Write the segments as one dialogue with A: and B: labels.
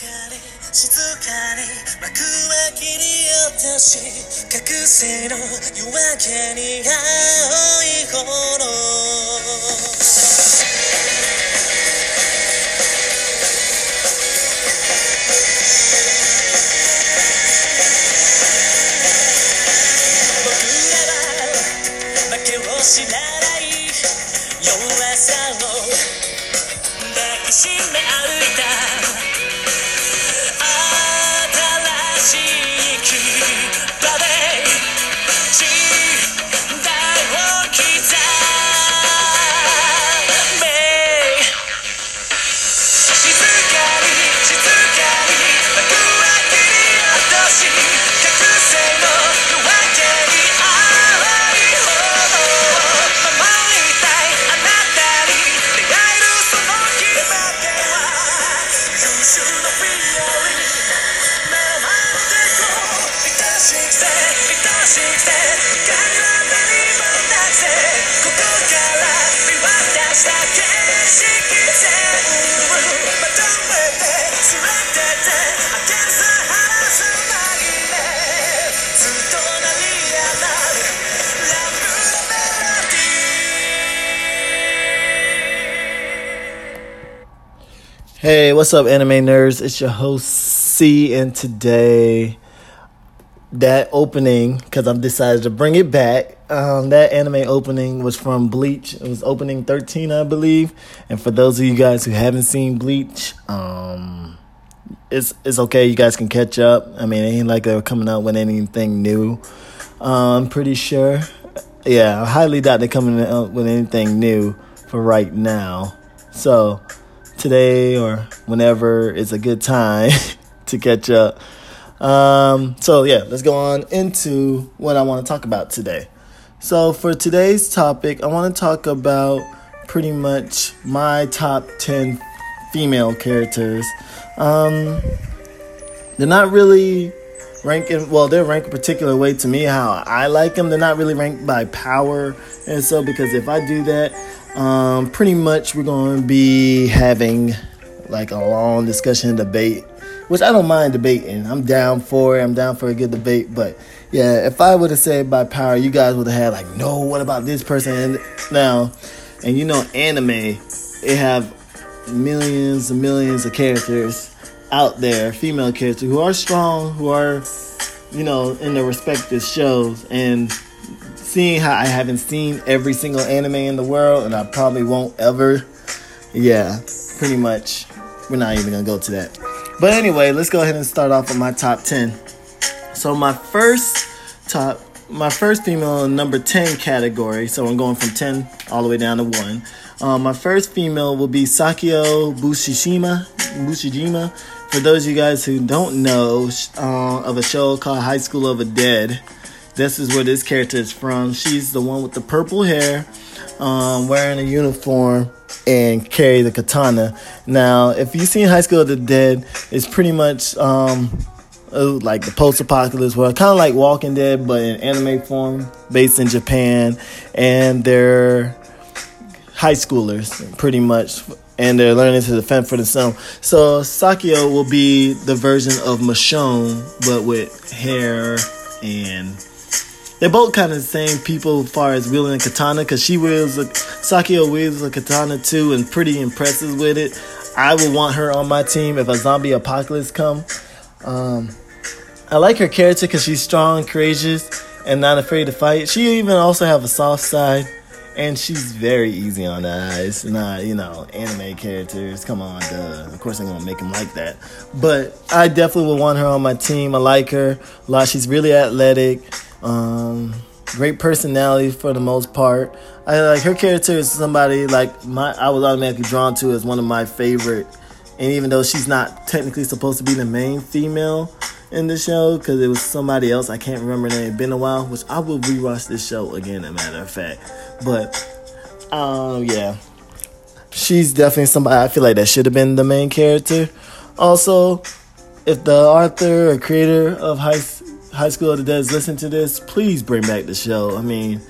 A: 静かに幕は切り落とし覚醒の夜明けに青い炎僕らは負けを知らない弱さを抱きしめ歩いた
B: Hey, what's up, anime nerds? It's your host C, and today that opening, because I've decided to bring it back. Um, that anime opening was from Bleach. It was opening 13, I believe. And for those of you guys who haven't seen Bleach, um, it's it's okay. You guys can catch up. I mean, it ain't like they were coming out with anything new. Uh, I'm pretty sure. Yeah, I highly doubt they're coming out with anything new for right now. So today or whenever is a good time to catch up. Um, so yeah, let's go on into what I want to talk about today. So for today's topic, I want to talk about pretty much my top 10 female characters. Um, they're not really ranking well they're ranked a particular way to me how i like them they're not really ranked by power and so because if i do that um, pretty much we're going to be having like a long discussion debate which i don't mind debating i'm down for it i'm down for a good debate but yeah if i would have said by power you guys would have had like no what about this person now and you know anime it have millions and millions of characters out there, female characters who are strong, who are, you know, in their respective shows. And seeing how I haven't seen every single anime in the world, and I probably won't ever, yeah, pretty much, we're not even gonna go to that. But anyway, let's go ahead and start off with my top 10. So, my first top, my first female number 10 category, so I'm going from 10 all the way down to 1. Um, my first female will be Sakio Bushishima, Bushijima. For those of you guys who don't know uh, of a show called High School of the Dead, this is where this character is from. She's the one with the purple hair, um, wearing a uniform, and carry the katana. Now, if you've seen High School of the Dead, it's pretty much um, uh, like the post-apocalypse world, kind of like Walking Dead, but in anime form, based in Japan, and they're high schoolers, pretty much, and they're learning to defend for themselves. So Sakio will be the version of Michonne, but with hair and they're both kind of the same people as far as wielding a katana, because she wields a Sakio wields a katana too, and pretty impressive with it. I would want her on my team if a zombie apocalypse come. Um, I like her character because she's strong, courageous, and not afraid to fight. She even also have a soft side and she's very easy on the eyes. Not you know anime characters. Come on, duh. Of course, I'm gonna make them like that. But I definitely would want her on my team. I like her a lot. She's really athletic. Um, great personality for the most part. I like her character is somebody like my. I was automatically drawn to as one of my favorite. And even though she's not technically supposed to be the main female in the show, because it was somebody else, I can't remember name. It's been a while, which I will rewatch this show again. A matter of fact, but um, yeah, she's definitely somebody I feel like that should have been the main character. Also, if the author or creator of High High School of the listening to this, please bring back the show. I mean,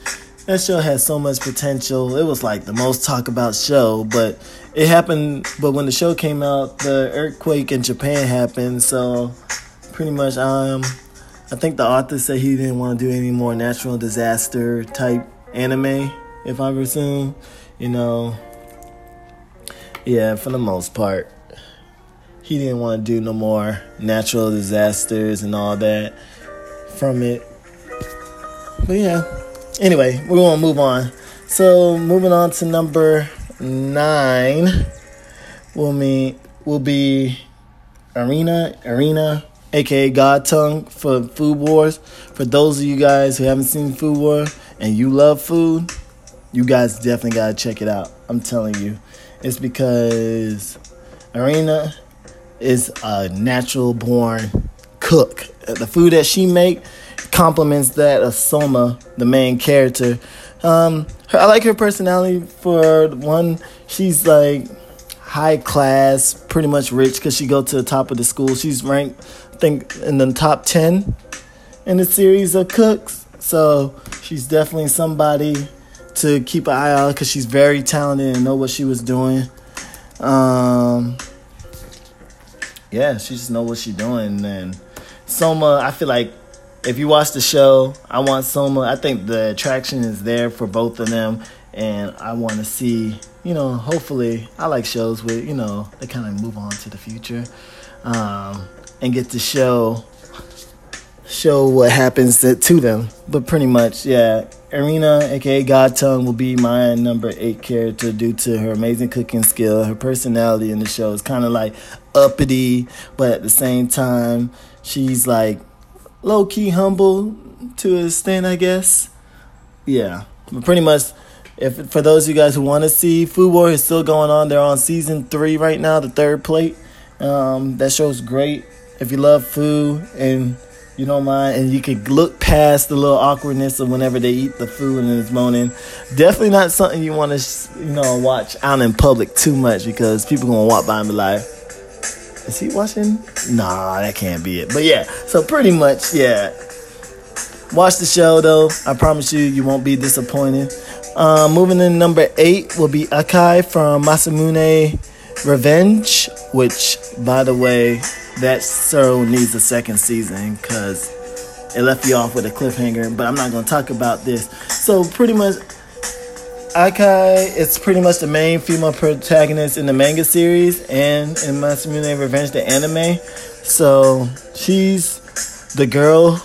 B: that show has so much potential. It was like the most talk about show, but it happened, but when the show came out, the earthquake in Japan happened. So pretty much, um, I think the author said he didn't want to do any more natural disaster type anime. If I presume, you know, yeah, for the most part, he didn't want to do no more natural disasters and all that from it. But yeah, anyway, we're gonna move on. So moving on to number nine will mean will be Arena Arena aka God Tongue for Food Wars. For those of you guys who haven't seen Food War and you love food, you guys definitely gotta check it out. I'm telling you. It's because Erina is a natural born cook. The food that she make complements that of Soma, the main character. Um, her, I like her personality. For one, she's like high class, pretty much rich because she go to the top of the school. She's ranked, I think, in the top ten in the series of cooks. So she's definitely somebody to keep an eye out because she's very talented and know what she was doing. Um, yeah, she just know what she's doing. And Soma, I feel like if you watch the show, I want Soma. I think the attraction is there for both of them, and I want to see. You know, hopefully, I like shows where you know they kind of move on to the future, um, and get to show show what happens to, to them. But pretty much, yeah. Erina, aka God Tongue, will be my number eight character due to her amazing cooking skill. Her personality in the show is kind of like uppity, but at the same time, she's like low key humble to a extent, I guess. Yeah, but pretty much. If for those of you guys who want to see Food War is still going on, they're on season three right now, the third plate. Um, that show's great. If you love food and you don't mind, and you can look past the little awkwardness of whenever they eat the food and it's moaning. Definitely not something you want to, you know, watch out in public too much because people gonna walk by and be like, "Is he watching?" Nah, that can't be it. But yeah, so pretty much, yeah. Watch the show though. I promise you, you won't be disappointed. Uh, moving in number eight will be Akai from Masamune Revenge, which, by the way, that show needs a second season because it left you off with a cliffhanger. But I'm not going to talk about this. So, pretty much, Akai is pretty much the main female protagonist in the manga series and in Masamune Revenge, the anime. So, she's the girl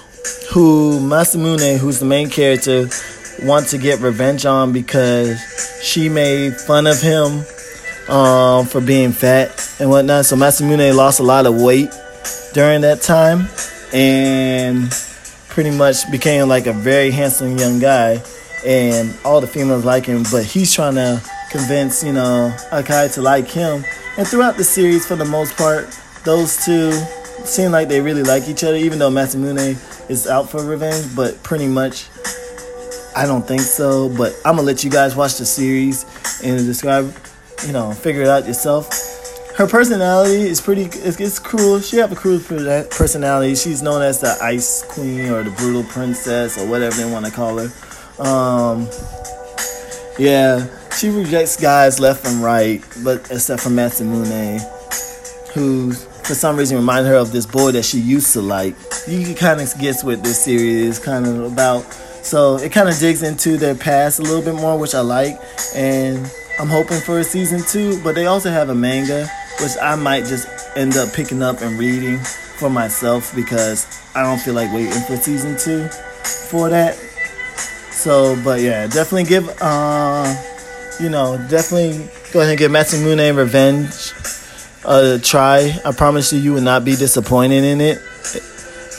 B: who Masamune, who's the main character, want to get revenge on because she made fun of him um, for being fat and whatnot. So Masamune lost a lot of weight during that time and pretty much became like a very handsome young guy. And all the females like him, but he's trying to convince, you know, Akai to like him. And throughout the series, for the most part, those two seem like they really like each other, even though Masamune is out for revenge. But pretty much, I don't think so. But I'm gonna let you guys watch the series and describe, you know, figure it out yourself. Her personality is pretty. It's, it's cruel. She have a cruel personality. She's known as the Ice Queen or the Brutal Princess or whatever they want to call her. Um, yeah, she rejects guys left and right, but except for Masamune, who for some reason remind her of this boy that she used to like. You can kind of guess what this series is kind of about. So it kind of digs into their past a little bit more, which I like, and I'm hoping for a season two. But they also have a manga, which I might just end up picking up and reading for myself because I don't feel like waiting for season two for that. So, but yeah, definitely give, uh, you know, definitely go ahead and give Masamune Revenge a try. I promise you, you will not be disappointed in it.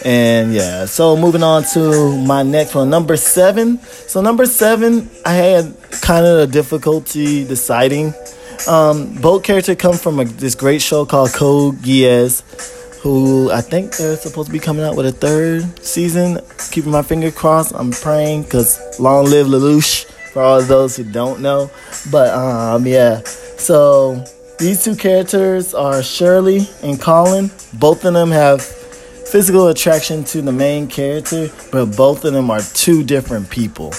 B: And yeah, so moving on to my next one, number seven. So number seven, I had kind of a difficulty deciding. Um, both characters come from a, this great show called Code Geass, who I think they're supposed to be coming out with a third season. Keeping my finger crossed. I'm praying because long live Lelouch for all those who don't know. But um, yeah, so these two characters are Shirley and Kallen. Both of them have physical attraction to the main character, but both of them are two different people.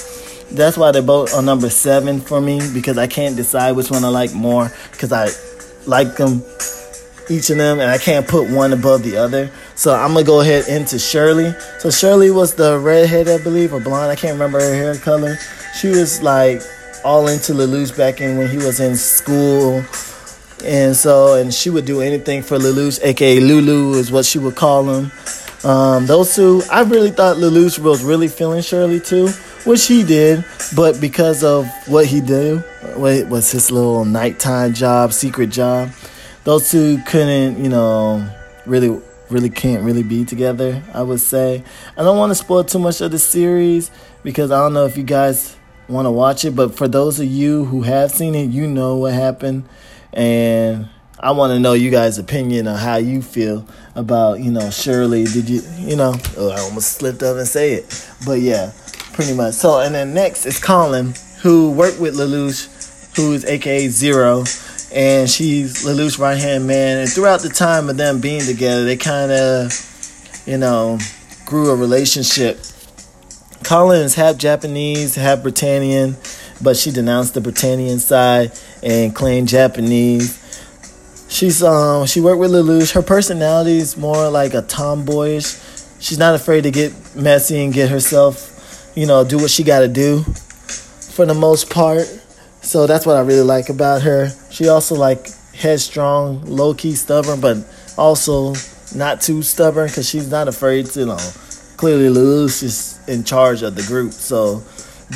B: That's why they're both on number seven for me because I can't decide which one I like more because I like them each of them and I can't put one above the other. So I'm gonna go ahead into Shirley. So Shirley was the redhead, I believe, or blonde. I can't remember her hair color. She was like all into Lelouch back in when he was in school. And so, and she would do anything for Lelouch, aka Lulu is what she would call him. Um, those two, I really thought Lelouch was really feeling Shirley too, which he did, but because of what he did, what was his little nighttime job, secret job, those two couldn't, you know, really, really can't really be together. I would say. I don't want to spoil too much of the series because I don't know if you guys want to watch it, but for those of you who have seen it, you know what happened, and I want to know you guys' opinion on how you feel about, you know, Shirley. Did you, you know, oh, I almost slipped up and say it. But yeah, pretty much. So, and then next is Kallen, who worked with Lelouch, who is AKA Zero. And she's Lelouch's right hand man. And throughout the time of them being together, they kind of, you know, grew a relationship. Kallen is half Japanese, half Britannian, but she denounced the Britannian side and claimed Japanese She's um she worked with Lelouch. Her personality is more like a tomboyish. She's not afraid to get messy and get herself, you know, do what she got to do for the most part. So that's what I really like about her. She also like headstrong, low key stubborn, but also not too stubborn because she's not afraid to, you know. Clearly, Lelouch is in charge of the group, so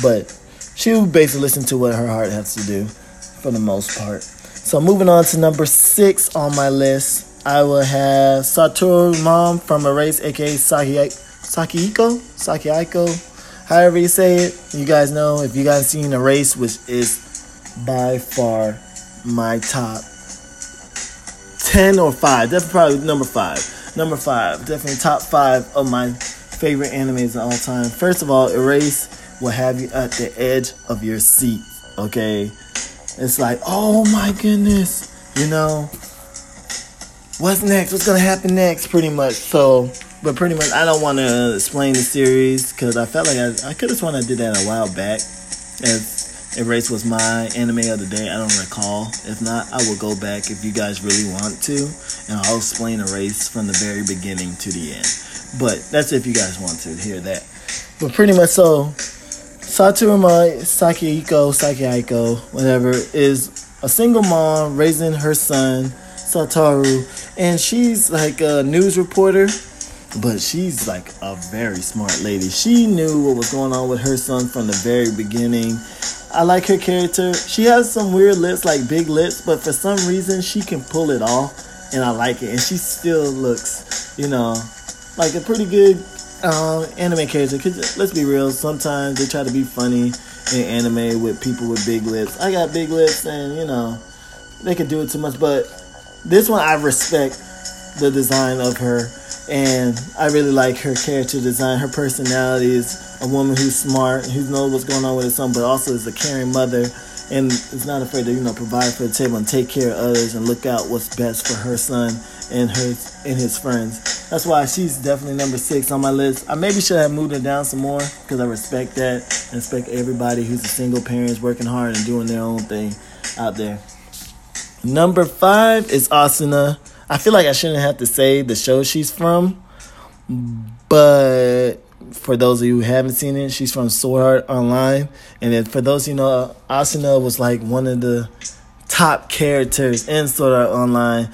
B: but she basically listen to what her heart has to do for the most part. So moving on to number six on my list, I will have Satoru Mom from Erase, aka Saki Sakihiko, Sakihiko, however you say it. You guys know if you guys seen Erase, which is by far my top ten or five, definitely probably number five. Number five, definitely top five of my favorite animes of all time. First of all, Erase will have you at the edge of your seat. Okay, it's like, oh my goodness, you know, what's next? What's gonna happen next? Pretty much. So, but pretty much, I don't want to explain the series because I felt like I, I could have sworn I did that a while back. As Erase was my anime of the day, I don't recall. If not, I will go back if you guys really want to, and I'll explain Erase from the very beginning to the end. But that's if you guys want to hear that. But pretty much so, Saturuma Sakihiko, Sakihiko, whatever, is a single mom raising her son, Satoru, and she's like a news reporter, but she's like a very smart lady. She knew what was going on with her son from the very beginning. I like her character. She has some weird lips, like big lips, but for some reason she can pull it off, and I like it. And she still looks, you know, like a pretty good um, anime character. Cause let's be real, sometimes they try to be funny in anime with people with big lips. I got big lips, and you know they could do it too much. But this one, I respect the design of her, and I really like her character design. Her personality is a woman who's smart, who knows what's going on with her son, but also is a caring mother. And is not afraid to you know provide for the table and take care of others and look out what's best for her son and her and his friends. That's why she's definitely number six on my list. I maybe should have moved her down some more because I respect that and respect everybody who's a single parent working hard and doing their own thing out there. Number five is Asuna. I feel like I shouldn't have to say the show she's from, but for those of you who haven't seen it, she's from Sword Art Online. And then for those you know, Asuna was like one of the top characters in Sword Art Online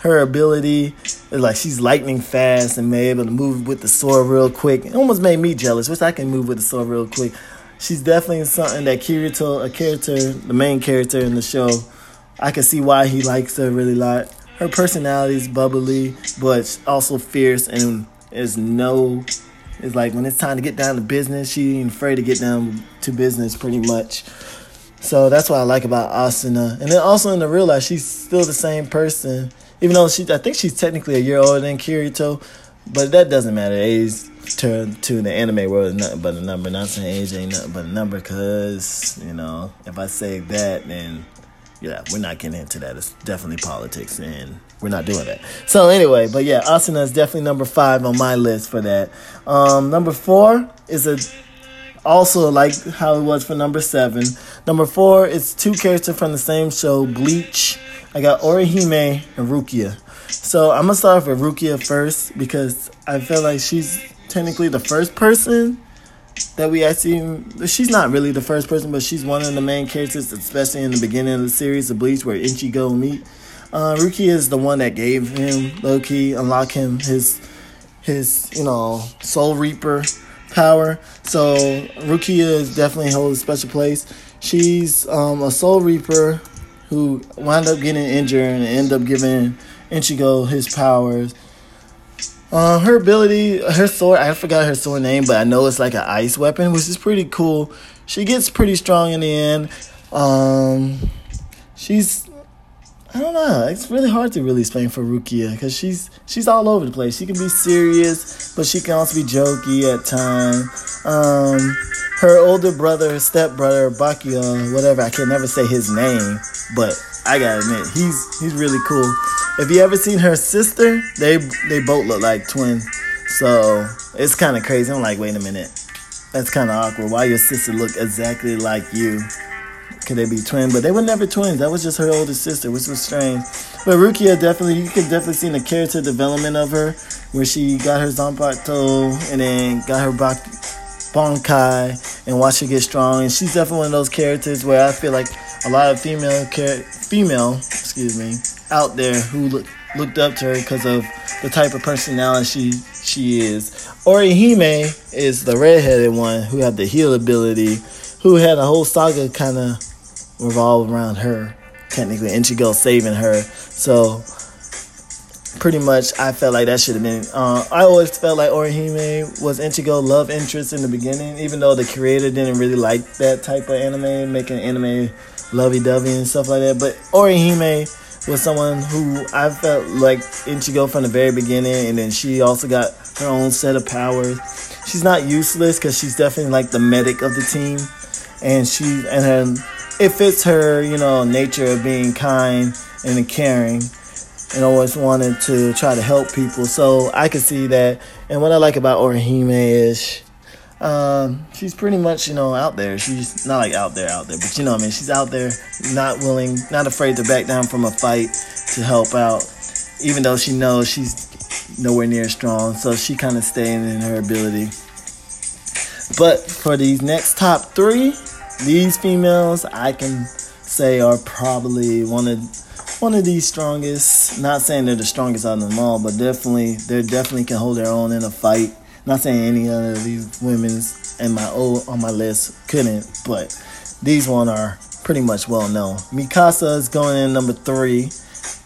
B: her ability is like she's lightning fast and may able to move with the sword real quick. It almost made me jealous. Wish I can move with the sword real quick. She's definitely something that Kirito, a character, the main character in the show, I can see why he likes her really lot. Her personality is bubbly, but also fierce and is no. It's like when it's time to get down to business, she ain't afraid to get down to business pretty much. So that's what I like about Asuna. And then also in the real life, she's still the same person even though she, I think she's technically a year older than Kirito, but that doesn't matter. Age to to the anime world is nothing but a number. Not saying age ain't nothing but a number, because you know if I say that, then yeah, we're not getting into that. It's definitely politics, and we're not doing that. So anyway, but yeah, Asuna is definitely number five on my list for that. Um, number four is a also like how it was for number seven. Number four is two characters from the same show, Bleach. I got Orihime and Rukia. So I'm gonna start off with Rukia first because I feel like she's technically the first person that we actually. She's not really the first person, but she's one of the main characters, especially in the beginning of the series of Bleach, where Ichigo meet. Uh, Rukia is the one that gave him Loki, unlock him his his you know Soul Reaper power. So Rukia is definitely holds a special place. She's um, a Soul Reaper who wound up getting injured and end up giving Ichigo his powers. Uh, her ability, her sword, I forgot her sword name, but I know it's like an ice weapon, which is pretty cool. She gets pretty strong in the end. Um, she's I don't know. It's really hard to really explain for Rukia because she's she's all over the place. She can be serious, but she can also be jokey at times. Um, her older brother, her stepbrother, Bakuya, whatever. I can never say his name, but I gotta admit he's he's really cool. If you ever seen her sister, they they both look like twins. So it's kind of crazy. I'm like, wait a minute, that's kind of awkward. Why your sister look exactly like you? Could they be twins? But they were never twins. That was just her older sister, which was strange. But Rukia definitely, you can definitely see the character development of her, where she got her Zanpakuto and then got her Bak- Bankai and watch her get strong. And she's definitely one of those characters where I feel like a lot of female char- female, excuse me, out there who look, looked up to her because of the type of personality she she is. Orihime is the redheaded one who had the heal ability, who had a whole saga kind of revolve around her, technically, Ichigo saving her. So pretty much, I felt like that should have been. Uh, I always felt like Orihime was Ichigo love interest in the beginning, even though the creator didn't really like that type of anime, making anime lovey-dovey and stuff like that. But Orihime was someone who I felt like Ichigo from the very beginning, and then she also got her own set of powers. She's not useless because she's definitely like the medic of the team, and she and her it fits her, you know, nature of being kind and caring and always wanted to try to help people. So I could see that. And what I like about Orihime is um, she's pretty much, you know, out there. She's not like out there, out there, but you know what I mean? She's out there, not willing, not afraid to back down from a fight to help out, even though she knows she's nowhere near strong. So she kind of staying in her ability. But for these next top three, these females I can say are probably one of one of these strongest. Not saying they're the strongest out of them all, but definitely they definitely can hold their own in a fight. Not saying any of these women's in my old on my list couldn't, but these one are pretty much well known. Mikasa is going in number three.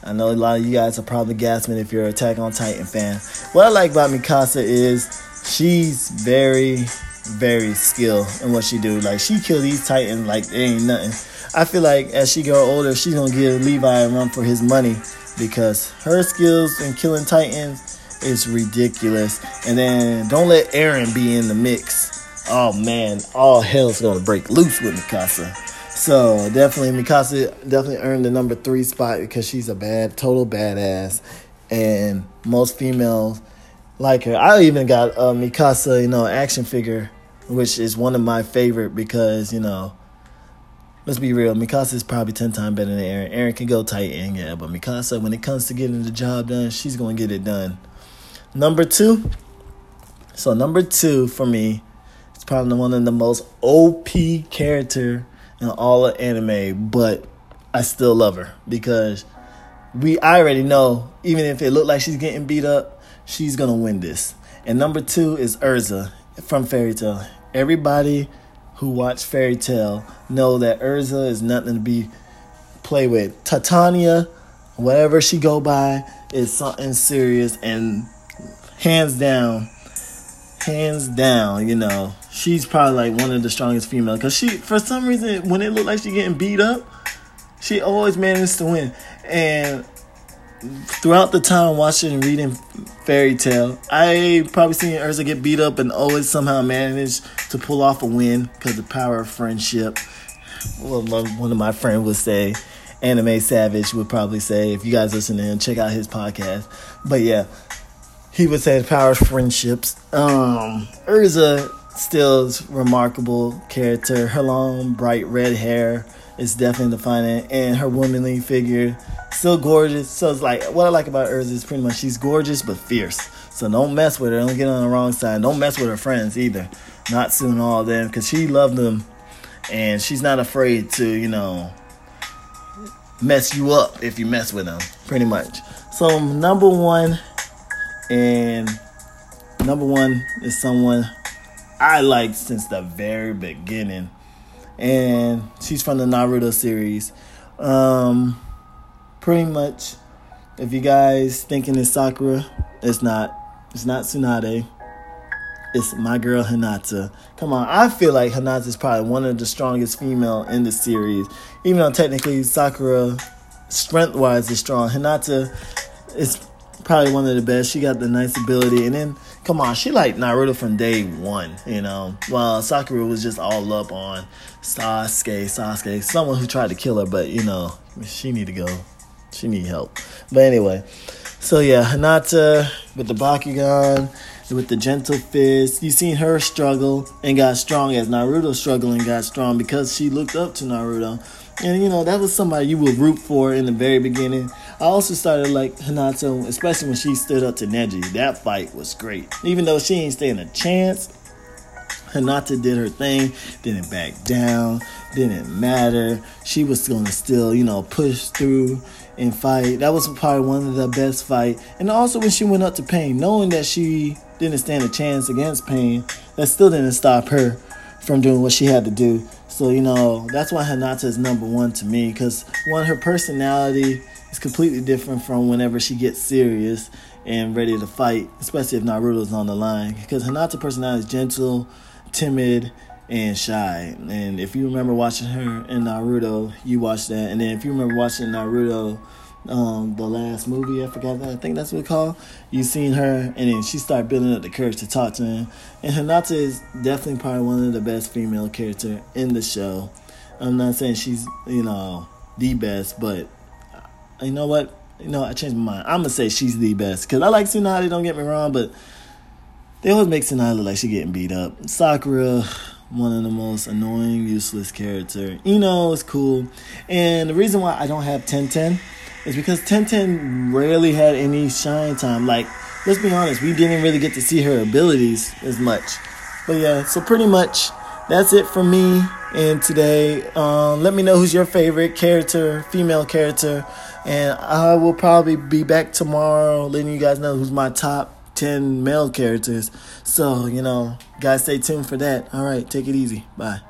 B: I know a lot of you guys are probably gasping if you're Attack on Titan fan. What I like about Mikasa is she's very very skilled in what she do. Like she kill these titans like it ain't nothing. I feel like as she grow older, she's gonna give Levi a run for his money because her skills in killing titans is ridiculous. And then don't let Eren be in the mix. Oh man, all hell's gonna break loose with Mikasa. So definitely Mikasa definitely earned the number three spot because she's a bad, total badass, and most females like her. I even got a Mikasa, you know, action figure, which is one of my favorite because you know, let's be real, Mikasa is probably ten times better than Eren. Eren can go Titan, yeah, but Mikasa, when it comes to getting the job done, she's gonna get it done. Number two. So number two for me, it's probably one of the most OP character in all of anime, but I still love her because we I already know even if it looked like she's getting beat up, she's gonna win this. And number two is Erza from Fairy Tail. Everybody who watched Fairy Tail know that Erza is nothing to be played with. Titania, whatever she go by, is something serious and hands down, hands down, you know, she's probably like one of the strongest female because she, for some reason, when it looked like she getting beat up, she always managed to win. And throughout the time watching and reading Fairy Tail, I probably seen Erza get beat up and always somehow managed to pull off a win because the power of friendship. Well, one of my friends would say, Anime Savage would probably say, if you guys listen to him, check out his podcast. But yeah, he would say the power of friendships. Um, Erza still is remarkable character. Her long, bright red hair is definitely defining, and her womanly figure, still gorgeous. So it's like what I like about Erza is pretty much she's gorgeous but fierce. So don't mess with her. Don't get on the wrong side. Don't mess with her friends either. Not soon all of them because she loved them, and she's not afraid to you know mess you up if you mess with them. Pretty much. So number one, and number one is someone I liked since the very beginning, and she's from the Naruto series. Um, pretty much, if you guys thinking it's Sakura, it's not. It's not Tsunade. It's my girl Hinata. Come on, I feel like Hinata is probably one of the strongest female in the series. Even though technically Sakura, strength wise, is strong. Hinata is probably one of the best. She got the nice ability, and then come on, she like Naruto from day one. You know, Well, Sakura was just all up on Sasuke, Sasuke, someone who tried to kill her, but you know, she need to go. She need help. But anyway, so yeah, Hinata with the Bakugan, with the gentle fist. You seen her struggle and got strong as Naruto struggled and got strong because she looked up to Naruto. And you know, that was somebody you would root for in the very beginning. I also started like Hinata, especially when she stood up to Neji. That fight was great. Even though she ain't stand a chance, Hinata did her thing, didn't back down, didn't matter. She was gonna still, you know, push through and fight. That was probably one of the best fight. And also when she went up to Pain, knowing that she didn't stand a chance against Pain, that still didn't stop her from doing what she had to do. So, you know, that's why Hinata is number one to me. Because, one, her personality is completely different from whenever she gets serious and ready to fight, especially if Naruto's on the line. Because Hinata's personality is gentle, timid, and shy. And if you remember watching her in Naruto, you watched that. And then if you remember watching Naruto, um, the last movie, I forgot that. I think that's what it's called. You seen her, and then she started building up the courage to talk to him. And Hinata is definitely probably one of the best female character in the show. I'm not saying she's you know the best, but you know what? You know, I changed my mind. I'm gonna say she's the best because I like Tsunade. Don't get me wrong, but they always make Tsunade look like she getting beat up. Sakura, one of the most annoying, useless character. Ino is cool, and the reason why I don't have Ten Ten is because Ten Ten rarely had any shine time. Like, let's be honest, we didn't really get to see her abilities as much. But yeah, so pretty much that's it for me. And today, um, let me know who's your favorite character, female character, and I will probably be back tomorrow, letting you guys know who's my top 10 male characters. So, you know, guys, stay tuned for that. All right, take it easy. Bye.